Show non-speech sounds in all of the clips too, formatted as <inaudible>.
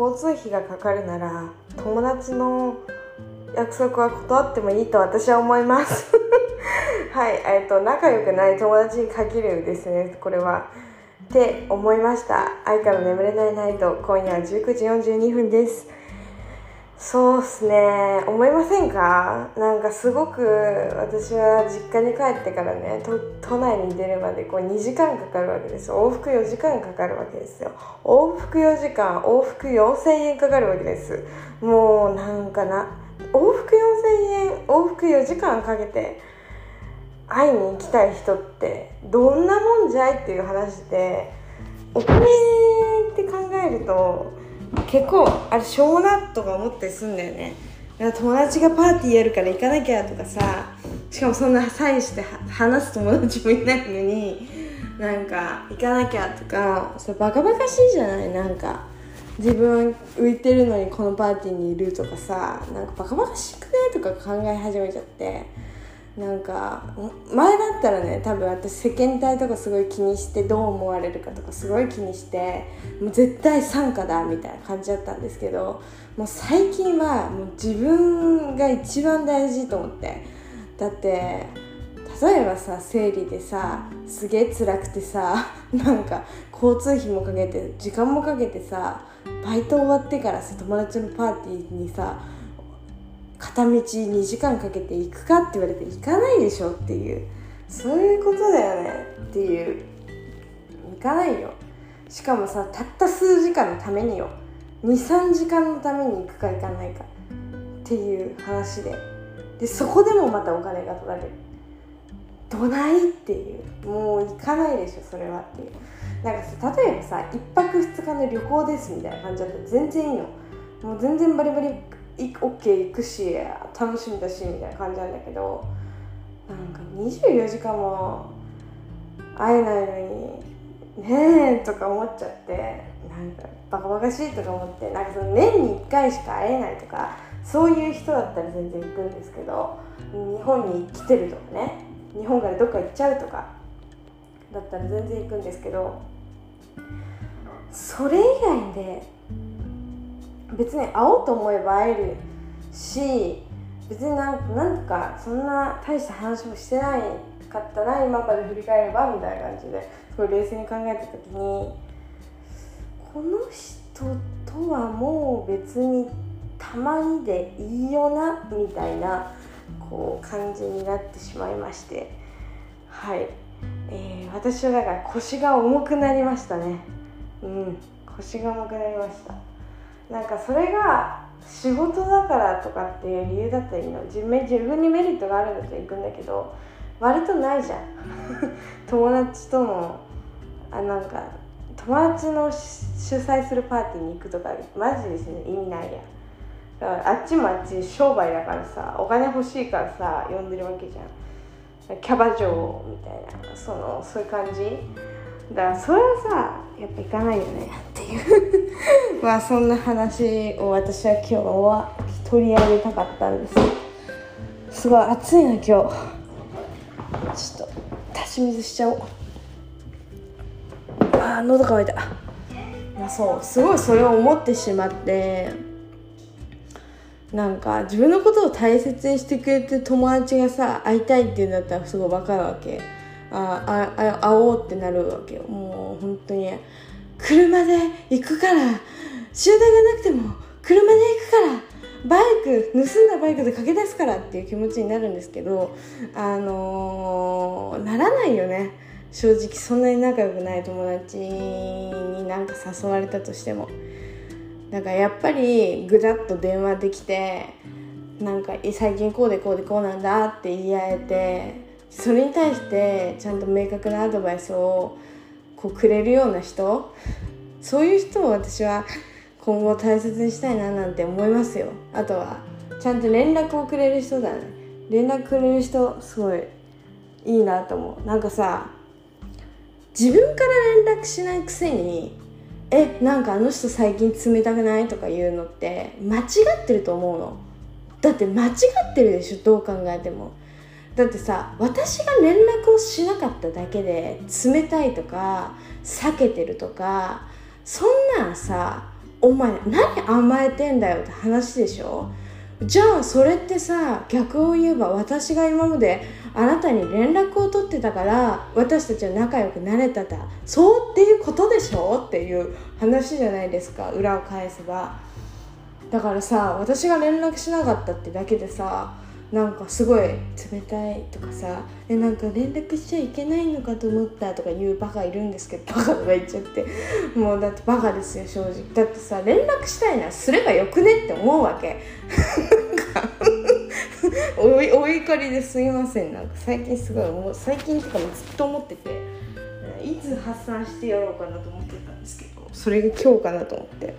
交通費がかかるなら友達の約束は断ってもいいと私は思います。<laughs> はいえっ、と仲良くない友達に限るですね。これは。って思いました。愛から眠れないナイト今夜19時42分です。そうっすね。思いませんか？なんかすごく私は実家に帰ってからね都内に出るまでこう2時間かかるわけです往復4時間かかるわけですよ。往復4時間往復4000円かかるわけです。もうなんかな往復4000円往復4時間かけて会いに行きたい人ってどんなもんじゃいっていう話でお金って考えると結構あれしょうなとか思ったりすんだよね。友達がパーティーやるから行かなきゃとかさしかもそんなサインして話す友達もいないのになんか行かなきゃとかそれバカバカしいじゃないなんか。自分浮いてるのにこのパーティーにいるとかさなんかバカバカしくねとか考え始めちゃって。なんか前だったらね多分私世間体とかすごい気にしてどう思われるかとかすごい気にしてもう絶対参加だみたいな感じだったんですけどもう最近はもう自分が一番大事と思ってだって例えばさ生理でさすげえ辛くてさなんか交通費もかけて時間もかけてさバイト終わってからさ友達のパーティーにさ片道2時間かけて行くかって言われて行かないでしょっていう。そういうことだよね。っていう。行かないよ。しかもさたった数時間のためによ。23時間のために行くか行かないか。っていう話で。でそこでもまたお金が取られる。どないっていう。もう行かないでしょそれはっていう。なんかさ例えばさ1泊2日の旅行ですみたいな感じだったら全然いいの。もう全然バリバリオッケー行くし楽しみだしみたいな感じなんだけどなんか24時間も会えないのにねえとか思っちゃってなんかバカバカしいとか思ってなんかその年に1回しか会えないとかそういう人だったら全然行くんですけど日本に来てるとかね日本からどっか行っちゃうとかだったら全然行くんですけどそれ以外で別に会おうと思えば会えるし別になんなんかそんな大した話もしてないかったな今まで振り返ればみたいな感じですごい冷静に考えた時にこの人とはもう別にたまにでいいよなみたいなこう感じになってしまいまして。はい、えー、私はだから腰が重くなりましたね。うん。腰が重くなりました。なんかそれが仕事だからとかっていう理由だったらいいの。自分にメリットがあるんだったら行くんだけど割とないじゃん。<laughs> 友達とのあなんか友達の主催するパーティーに行くとかマジですね。意味ないや。だからあっちもあっち商売だからさお金欲しいからさ呼んでるわけじゃん。キャバ嬢みたいなそのそういう感じ。だからそれはさやっぱ行かないよね。い <laughs> うまあそんな話を私は今日は取り上げたかったんですすごい暑いな今日。ちょっと足し水しちゃおう。ああ喉乾いた。まあそうすごいそれを思ってしまってなんか自分のことを大切にしてくれて友達がさ会いたいって言うんだったらすごい分かるわけ。ああ会おうってなるわけよ。もう本当に車で行くから終電がなくても車で行くからバイク盗んだバイクで駆け出すからっていう気持ちになるんですけどあのー、ならないよね。正直そんなに仲良くない友達になんか誘われたとしても。だからやっぱりぐだっと電話できてなんか最近こうでこうでこうなんだって言い合えてそれに対してちゃんと明確なアドバイスをこうくれるような人？そういう人を私は今後大切にしたいななんて思いますよ。あとはちゃんと連絡をくれる人だね。連絡くれる人すごいいいなと思う。なんかさ自分から連絡しないくせにえなんかあの人最近冷たくない？とか言うのって間違ってると思うの。だって間違ってるでしょ？どう考えても。だってさ私が連絡をしなかっただけで冷たいとか避けてるとかそんなんさお前何甘えてんだよって話でしょ？じゃあそれってさ逆を言えば私が今まであなたに連絡を取ってたから私たちは仲良くなれただそうっていうことでしょ？っていう話じゃないですか裏を返せば。だからさ私が連絡しなかったってだけでさなんかすごい冷たいとかさえなんか連絡しちゃいけないのかと思ったとか言うバカいるんですけどバカとか言っちゃって。もうだってバカですよ正直。だってさ連絡したいならすればよくねって思うわけ。<laughs> おお怒りですいません。なんか最近すごいもう。最近とかもずっと思ってて。いつ発散してやろうかなと思ってたんですけどそれが今日かなと思って。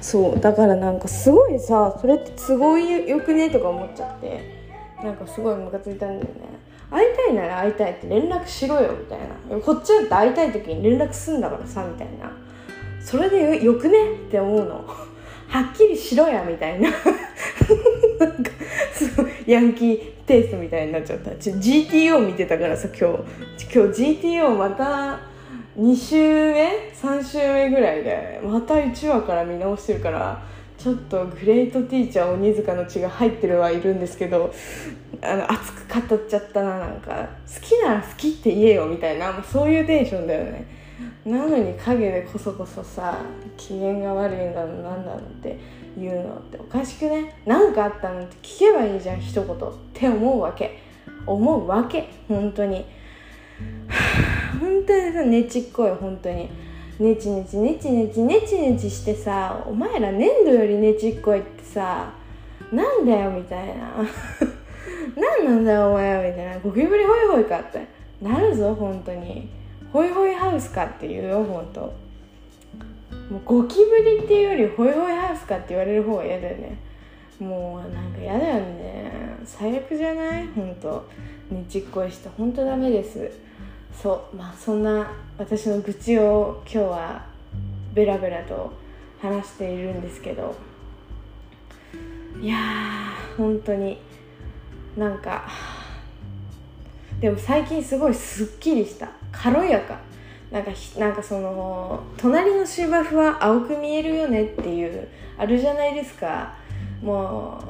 そうだからなんかすごいさそれって都合よくねとか思っちゃってなんかすごいムカついたんだよね。会いたいなら会いたいって連絡しろよみたいな。こっちだって会いたい時に連絡すんだからさみたいな。それでよくねって思うの。はっきりしろやみたいな。なんかヤンキーテイストみたいになっちゃった。GTO 見てたからさ今日。今日 GTO また2週目？3週目ぐらいでまた1話から見直してるからちょっとグレートティーチャー鬼塚の血が入ってるはいるんですけどあの熱く語っちゃったななんか好きなら好きって言えよみたいなもうそういうテンションだよね。なのに陰でこそこそさ機嫌が悪いんだのなんだのって言うのっておかしくね？何かあったのって聞けばいいじゃん一言って思うわけ。思うわけ本当に。本当にさねちっこい本当に。ねちねちねちねちねちねちしてさお前ら粘土よりねちっこいってさなんだよみたいな。何なんだよお前はみたいな。ゴキブリホイホイかって。なるぞ本当に。ホイホイハウスかって言うよ本当。もうゴキブリっていうよりホイホイハウスかって言われる方が嫌だよね。もうなんか嫌だよね。最悪じゃない？本当。ねちっこい人。本当ダメです。そうまあそんな私の愚痴を今日はベラベラと話しているんですけどいやー本当になんかでも最近すごいすっきりした。軽やか。なんかなんかその隣の芝生は青く見えるよねっていうあるじゃないですか。もう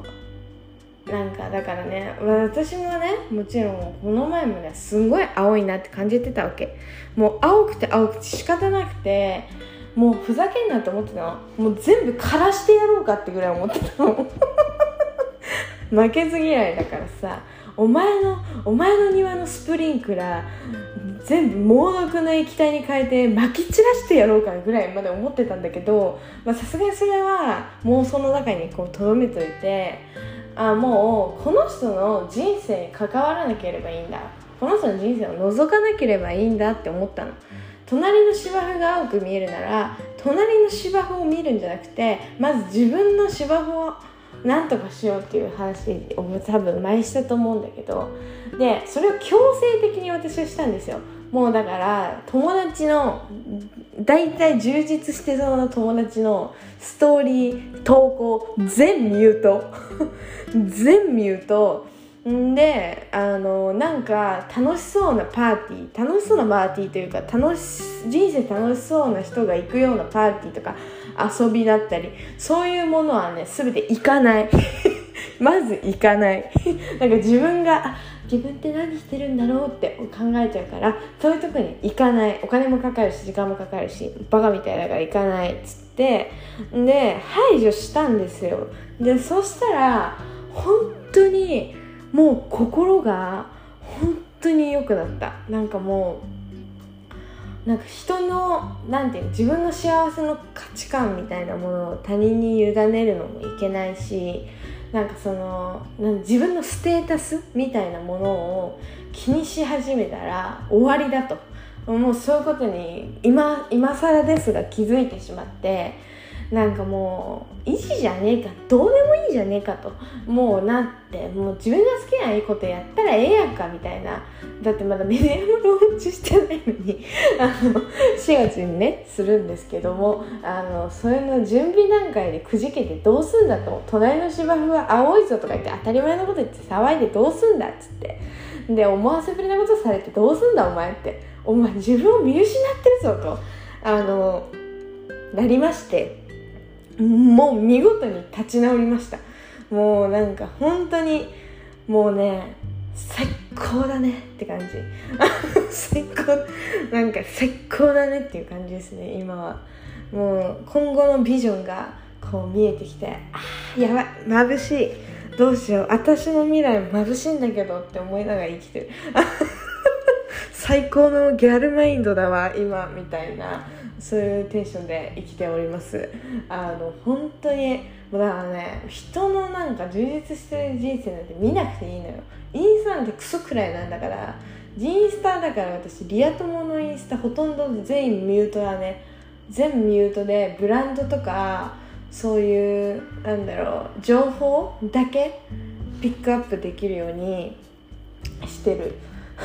かだからね私もねもちろんこの前まですんごい青いなって感じてたわけ。もう青くて青くて仕方なくてもうふざけんなって思ってたの。もう全部枯らしてやろうかってぐらい思ってたの。<laughs> 負けず嫌いだからさ。お前のお前の庭のスプリンクラー全部猛毒な液体に変えて撒き散らしてやろうかぐらいまで思ってたんだけどさすがにそれは妄想の中にこうとどめといてあもうこの人の人生に関わらなければいいんだ。この人の人生を覗かなければいいんだって思ったの。隣の芝生が青く見えるなら隣の芝生を見るんじゃなくてまず自分の芝生をなんとかしようっていう話を多分前したと思うんだけどでそれを強制的に私はしたんですよもうだから友達の大体充実してそうな友達のストーリー投稿全ミュート全ミュートんであのなんか楽しそうなパーティー楽しそうなパーティーというか楽し人生楽しそうな人が行くようなパーティーとか遊びだったりそういうものはね全て行かない。<laughs> まず行かない。<laughs> なんか自分が自分って何してるんだろうって考えちゃうからそういうとこに行かない。お金もかかるし時間もかかるしバカみたいだから行かないっつって。で排除したんですよ。でそしたら本当にもう心が本当に良くなった。なんかもうなんか人のなんていう自分の幸せの価値観みたいなものを他人に委ねるのもいけないしなんかその自分のステータスみたいなものを気にし始めたら終わりだと。もうそういうことに今今更ですが気づいてしまってなんかもう維持じゃねえかどうでもいいじゃねえかともうなってもう自分が好きないいことやったらええやんかみたいな。だってまだメディアもローンチしてないのに <laughs> あの4月にねするんですけどもあのそれの準備段階でくじけてどうすんだと隣の芝生は青いぞとか言って当たり前のこと言って騒いでどうすんだっつって。で思わせぶりなことされてどうすんだお前って。お前自分を見失ってるぞとあのなりまして。もう見事に立ち直りました。もうなんか本当にもうね最高だねって感じ。<laughs> 最高なんか最高だねっていう感じですね今は。もう今後のビジョンがこう見えてきてあーやばい眩しい。どうしよう私の未来眩しいんだけどって思いながら生きてる。<laughs> 最高のギャルマインドだわ今みたいな。そういうテンションで生きております。あの本当にもうだからね人のなんか充実してる人生なんて見なくていいのよ。インスタなんてクソくらいなんだから。インスタだから私リア友のインスタほとんど全員ミュートだね。全ミュートでブランドとかそういうなんだろう情報だけピックアップできるようにしてる。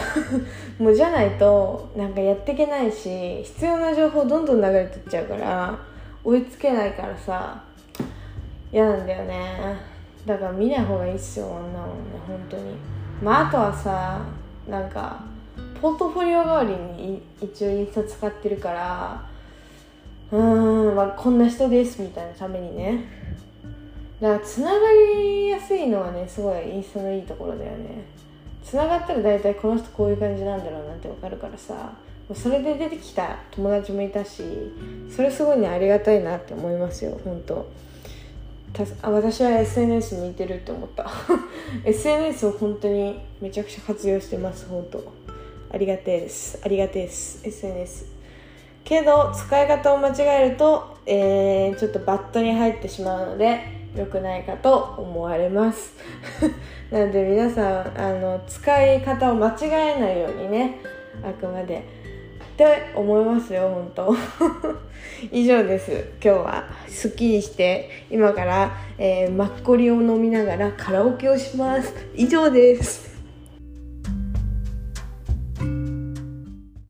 <laughs> もうじゃないとなんかやっていけないし必要な情報どんどん流れてっちゃうから追いつけないからさ嫌なんだよね。だから見ない方がいいっすよ女もね本当に。まああとはさなんかポートフォリオ代わりに一応インスタ使ってるからうーん、まあ、こんな人ですみたいなためにね。だからつながりやすいのはねすごいインスタのいいところだよね。つながったら大体この人こういう感じなんだろうなって分かるからさ。それで出てきた友達もいたしそれすごいねありがたいなって思いますよ本当。あ私は SNS に似てるって思った。<laughs> SNS を本当にめちゃくちゃ活用してます本当。ありがてえです。ありがてえです SNS けど使い方を間違えると、えー、ちょっとバットに入ってしまうので良くないかと思われます。<laughs> なので皆さんあの使い方を間違えないようにねあくまでって思いますよ本当。<laughs> 以上です。今日はすっきりして今から、えー、マッコリを飲みながらカラオケをします。以上です。